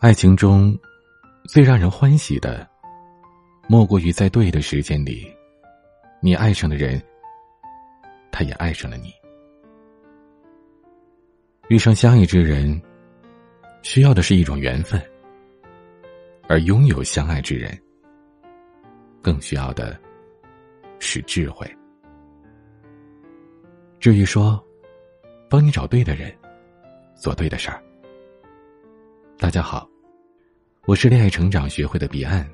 爱情中，最让人欢喜的，莫过于在对的时间里，你爱上的人，他也爱上了你。遇上相爱之人，需要的是一种缘分；而拥有相爱之人，更需要的是智慧。至于说，帮你找对的人，做对的事儿。大家好。我是恋爱成长学会的彼岸，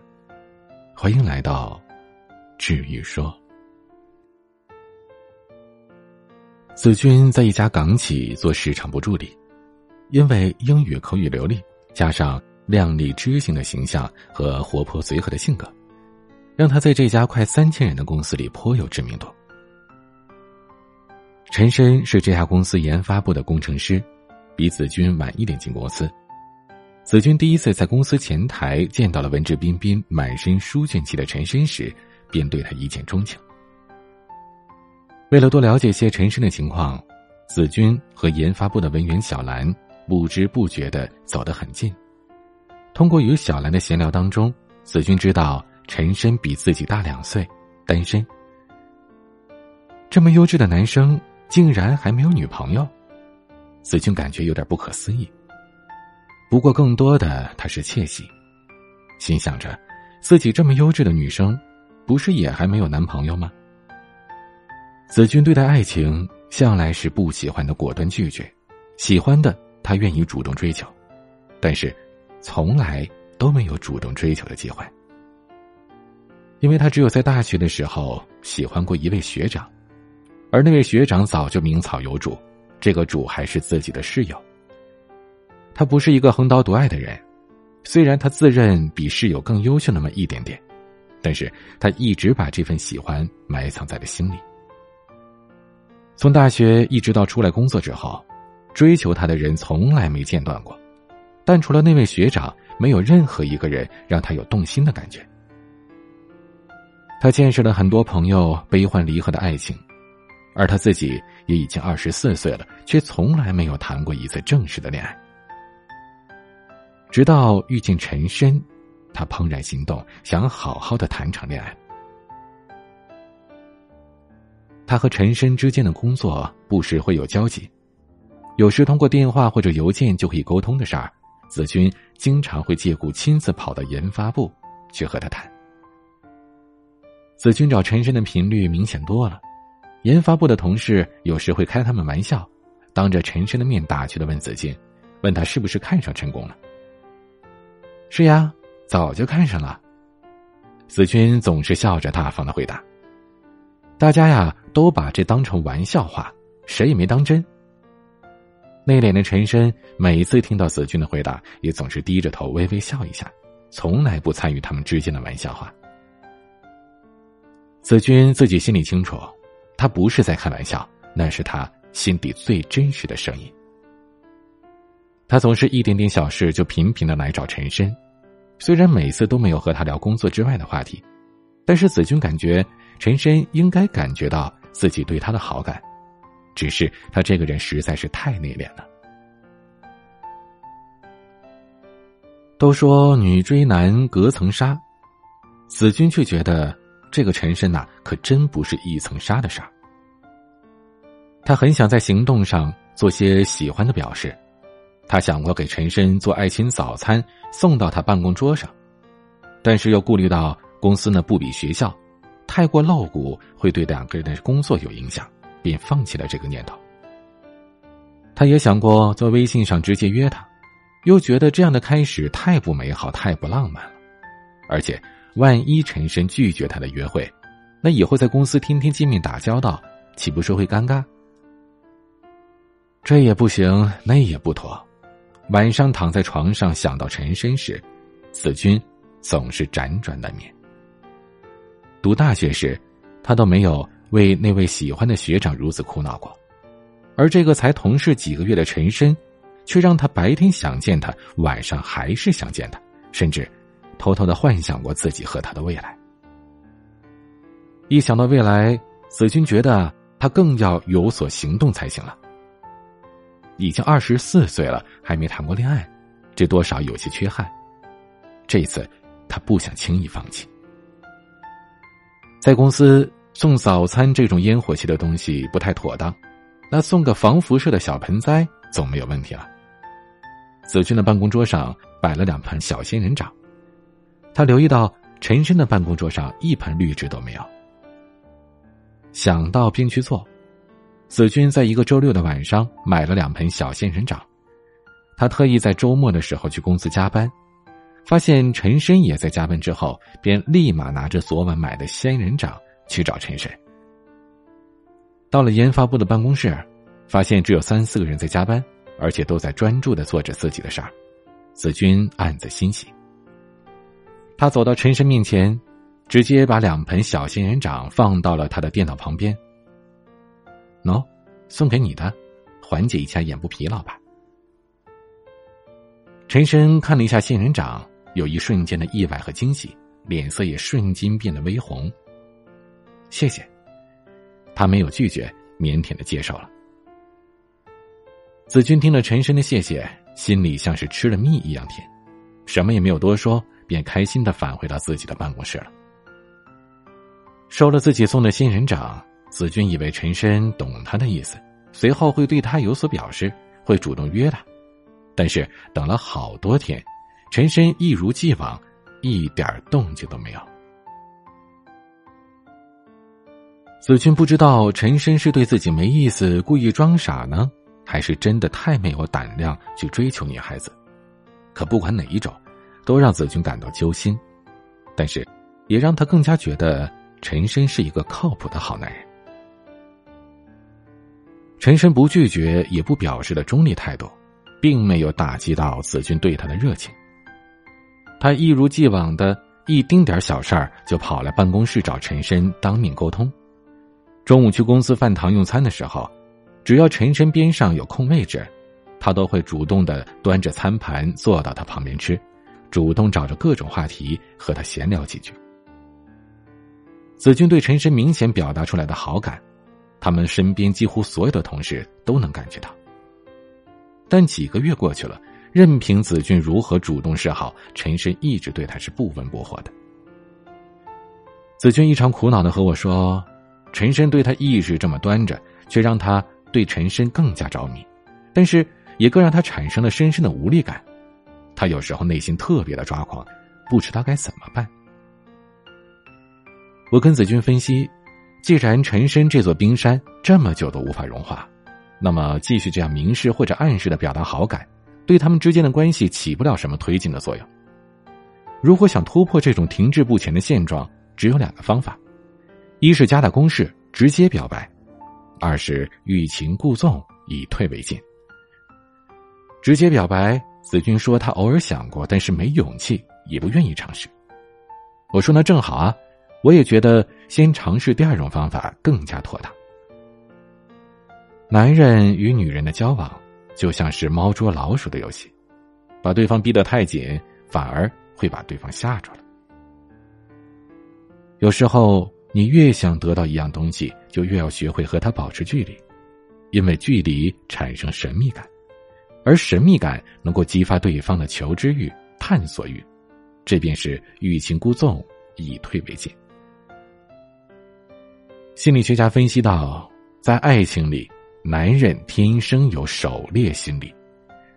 欢迎来到治愈说。子君在一家港企做市场部助理，因为英语口语流利，加上靓丽知性的形象和活泼随和的性格，让他在这家快三千人的公司里颇有知名度。陈深是这家公司研发部的工程师，比子君晚一点进公司。子君第一次在公司前台见到了文质彬彬、满身书卷气的陈深时，便对他一见钟情。为了多了解些陈深的情况，子君和研发部的文员小兰不知不觉的走得很近。通过与小兰的闲聊当中，子君知道陈深比自己大两岁，单身。这么优质的男生竟然还没有女朋友，子君感觉有点不可思议。不过，更多的他是窃喜，心想着，自己这么优质的女生，不是也还没有男朋友吗？子君对待爱情向来是不喜欢的果断拒绝，喜欢的他愿意主动追求，但是，从来都没有主动追求的机会，因为他只有在大学的时候喜欢过一位学长，而那位学长早就名草有主，这个主还是自己的室友。他不是一个横刀夺爱的人，虽然他自认比室友更优秀那么一点点，但是他一直把这份喜欢埋藏在了心里。从大学一直到出来工作之后，追求他的人从来没间断过，但除了那位学长，没有任何一个人让他有动心的感觉。他见识了很多朋友悲欢离合的爱情，而他自己也已经二十四岁了，却从来没有谈过一次正式的恋爱。直到遇见陈深，他怦然心动，想好好的谈场恋爱。他和陈深之间的工作不时会有交集，有时通过电话或者邮件就可以沟通的事儿，子君经常会借故亲自跑到研发部去和他谈。子君找陈深的频率明显多了，研发部的同事有时会开他们玩笑，当着陈深的面打趣的问子君，问他是不是看上陈工了。是呀，早就看上了。子君总是笑着大方的回答。大家呀都把这当成玩笑话，谁也没当真。内敛的陈深每次听到子君的回答，也总是低着头微微笑一下，从来不参与他们之间的玩笑话。子君自己心里清楚，他不是在开玩笑，那是他心底最真实的声音。他总是一点点小事就频频的来找陈深，虽然每次都没有和他聊工作之外的话题，但是子君感觉陈深应该感觉到自己对他的好感，只是他这个人实在是太内敛了。都说女追男隔层纱，子君却觉得这个陈深呐，可真不是一层纱的事儿。他很想在行动上做些喜欢的表示。他想过给陈深做爱心早餐送到他办公桌上，但是又顾虑到公司呢不比学校，太过露骨会对两个人的工作有影响，便放弃了这个念头。他也想过在微信上直接约他，又觉得这样的开始太不美好、太不浪漫了，而且万一陈深拒绝他的约会，那以后在公司天天见面打交道，岂不是会尴尬？这也不行，那也不妥。晚上躺在床上想到陈深时，子君总是辗转难眠。读大学时，他都没有为那位喜欢的学长如此苦恼过，而这个才同事几个月的陈深，却让他白天想见他，晚上还是想见他，甚至偷偷的幻想过自己和他的未来。一想到未来，子君觉得他更要有所行动才行了。已经二十四岁了，还没谈过恋爱，这多少有些缺憾。这一次，他不想轻易放弃。在公司送早餐这种烟火气的东西不太妥当，那送个防辐射的小盆栽总没有问题了。子君的办公桌上摆了两盆小仙人掌，他留意到陈深的办公桌上一盆绿植都没有。想到便去做。子君在一个周六的晚上买了两盆小仙人掌，他特意在周末的时候去公司加班，发现陈深也在加班之后，便立马拿着昨晚买的仙人掌去找陈深。到了研发部的办公室，发现只有三四个人在加班，而且都在专注的做着自己的事儿。子君暗自欣喜。他走到陈深面前，直接把两盆小仙人掌放到了他的电脑旁边。喏，送给你的，缓解一下眼部疲劳吧。陈深看了一下仙人掌，有一瞬间的意外和惊喜，脸色也瞬间变得微红。谢谢，他没有拒绝，腼腆的接受了。子君听了陈深的谢谢，心里像是吃了蜜一样甜，什么也没有多说，便开心的返回到自己的办公室了。收了自己送的仙人掌。子君以为陈深懂他的意思，随后会对他有所表示，会主动约他。但是等了好多天，陈深一如既往，一点动静都没有。子君不知道陈深是对自己没意思，故意装傻呢，还是真的太没有胆量去追求女孩子。可不管哪一种，都让子君感到揪心，但是也让他更加觉得陈深是一个靠谱的好男人。陈深不拒绝也不表示的中立态度，并没有打击到子君对他的热情。他一如既往的一丁点小事儿就跑来办公室找陈深当面沟通。中午去公司饭堂用餐的时候，只要陈深边上有空位置，他都会主动的端着餐盘坐到他旁边吃，主动找着各种话题和他闲聊几句。子君对陈深明显表达出来的好感。他们身边几乎所有的同事都能感觉到，但几个月过去了，任凭子俊如何主动示好，陈深一直对他是不温不火的。子俊异常苦恼的和我说：“陈深对他一直这么端着，却让他对陈深更加着迷，但是也更让他产生了深深的无力感。他有时候内心特别的抓狂，不知道该怎么办。”我跟子俊分析。既然陈深这座冰山这么久都无法融化，那么继续这样明示或者暗示的表达好感，对他们之间的关系起不了什么推进的作用。如果想突破这种停滞不前的现状，只有两个方法：一是加大攻势，直接表白；二是欲擒故纵，以退为进。直接表白，子君说他偶尔想过，但是没勇气，也不愿意尝试。我说那正好啊。我也觉得先尝试第二种方法更加妥当。男人与女人的交往就像是猫捉老鼠的游戏，把对方逼得太紧，反而会把对方吓住了。有时候，你越想得到一样东西，就越要学会和他保持距离，因为距离产生神秘感，而神秘感能够激发对方的求知欲、探索欲，这便是欲擒故纵，以退为进。心理学家分析到，在爱情里，男人天生有狩猎心理，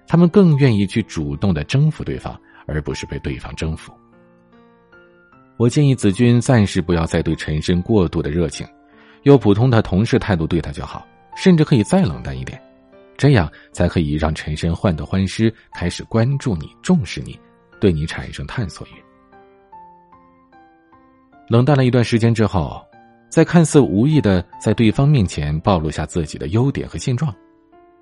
他们更愿意去主动的征服对方，而不是被对方征服。我建议子君暂时不要再对陈深过度的热情，用普通的同事态度对他就好，甚至可以再冷淡一点，这样才可以让陈深患得患失，开始关注你、重视你，对你产生探索欲。冷淡了一段时间之后。在看似无意的在对方面前暴露下自己的优点和现状，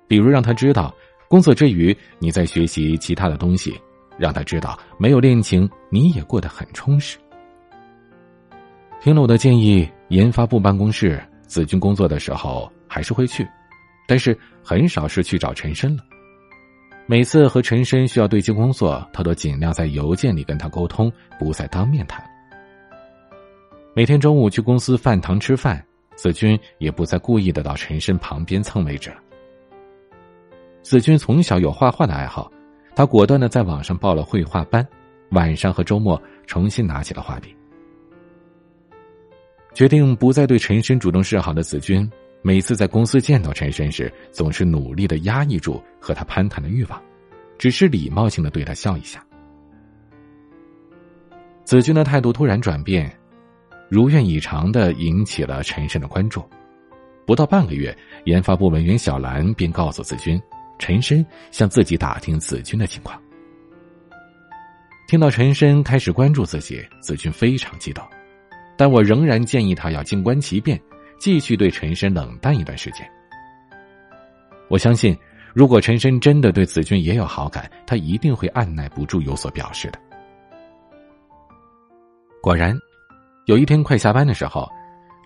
比如让他知道工作之余你在学习其他的东西，让他知道没有恋情你也过得很充实。听了我的建议，研发部办公室子君工作的时候还是会去，但是很少是去找陈深了。每次和陈深需要对接工作，他都尽量在邮件里跟他沟通，不再当面谈。每天中午去公司饭堂吃饭，子君也不再故意的到陈深旁边蹭位置了。子君从小有画画的爱好，他果断的在网上报了绘画班，晚上和周末重新拿起了画笔。决定不再对陈深主动示好的子君，每次在公司见到陈深时，总是努力的压抑住和他攀谈的欲望，只是礼貌性的对他笑一下。子君的态度突然转变，如愿以偿的引起了陈深的关注。不到半个月，研发部文员小兰便告诉子君，陈深向自己打听子君的情况。听到陈深开始关注自己，子君非常激动。但我仍然建议他要静观其变，继续对陈深冷淡一段时间。我相信，如果陈深真的对子君也有好感，他一定会按耐不住有所表示的。果然，有一天快下班的时候，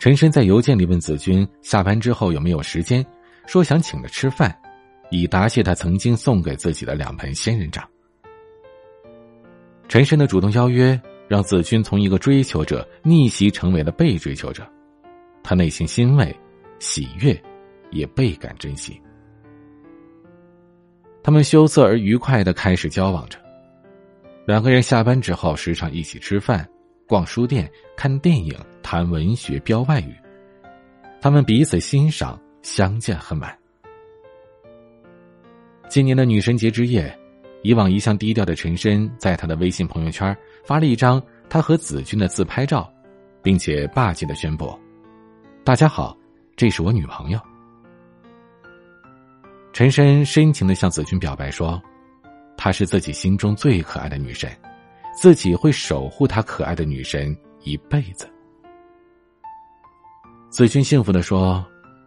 陈深在邮件里问子君下班之后有没有时间，说想请他吃饭，以答谢他曾经送给自己的两盆仙人掌。陈深的主动邀约。让子君从一个追求者逆袭成为了被追求者，他内心欣慰、喜悦，也倍感珍惜。他们羞涩而愉快的开始交往着，两个人下班之后时常一起吃饭、逛书店、看电影、谈文学、飙外语，他们彼此欣赏，相见恨晚。今年的女神节之夜。以往一向低调的陈深，在他的微信朋友圈发了一张他和子君的自拍照，并且霸气的宣布：“大家好，这是我女朋友。”陈深深情的向子君表白说：“她是自己心中最可爱的女神，自己会守护他可爱的女神一辈子。”子君幸福的说：“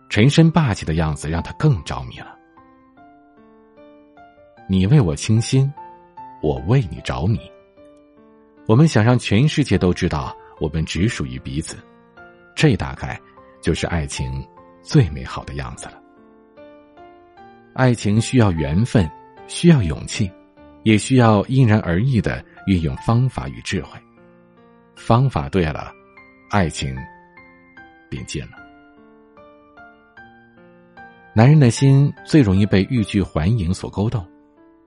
陈深霸气的样子让他更着迷了。”你为我倾心，我为你着迷。我们想让全世界都知道，我们只属于彼此。这大概就是爱情最美好的样子了。爱情需要缘分，需要勇气，也需要因人而异的运用方法与智慧。方法对了，爱情便近了。男人的心最容易被欲拒还迎所勾动。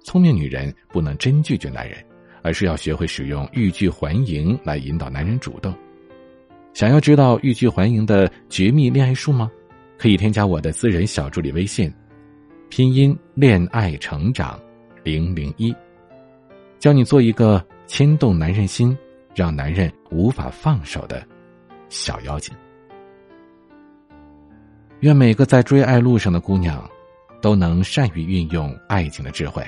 聪明女人不能真拒绝男人，而是要学会使用欲拒还迎来引导男人主动。想要知道欲拒还迎的绝密恋爱术吗？可以添加我的私人小助理微信，拼音恋爱成长零零一，教你做一个牵动男人心、让男人无法放手的小妖精。愿每个在追爱路上的姑娘，都能善于运用爱情的智慧。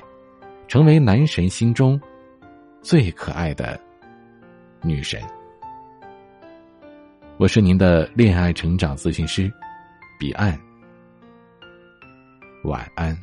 成为男神心中最可爱的女神。我是您的恋爱成长咨询师，彼岸。晚安。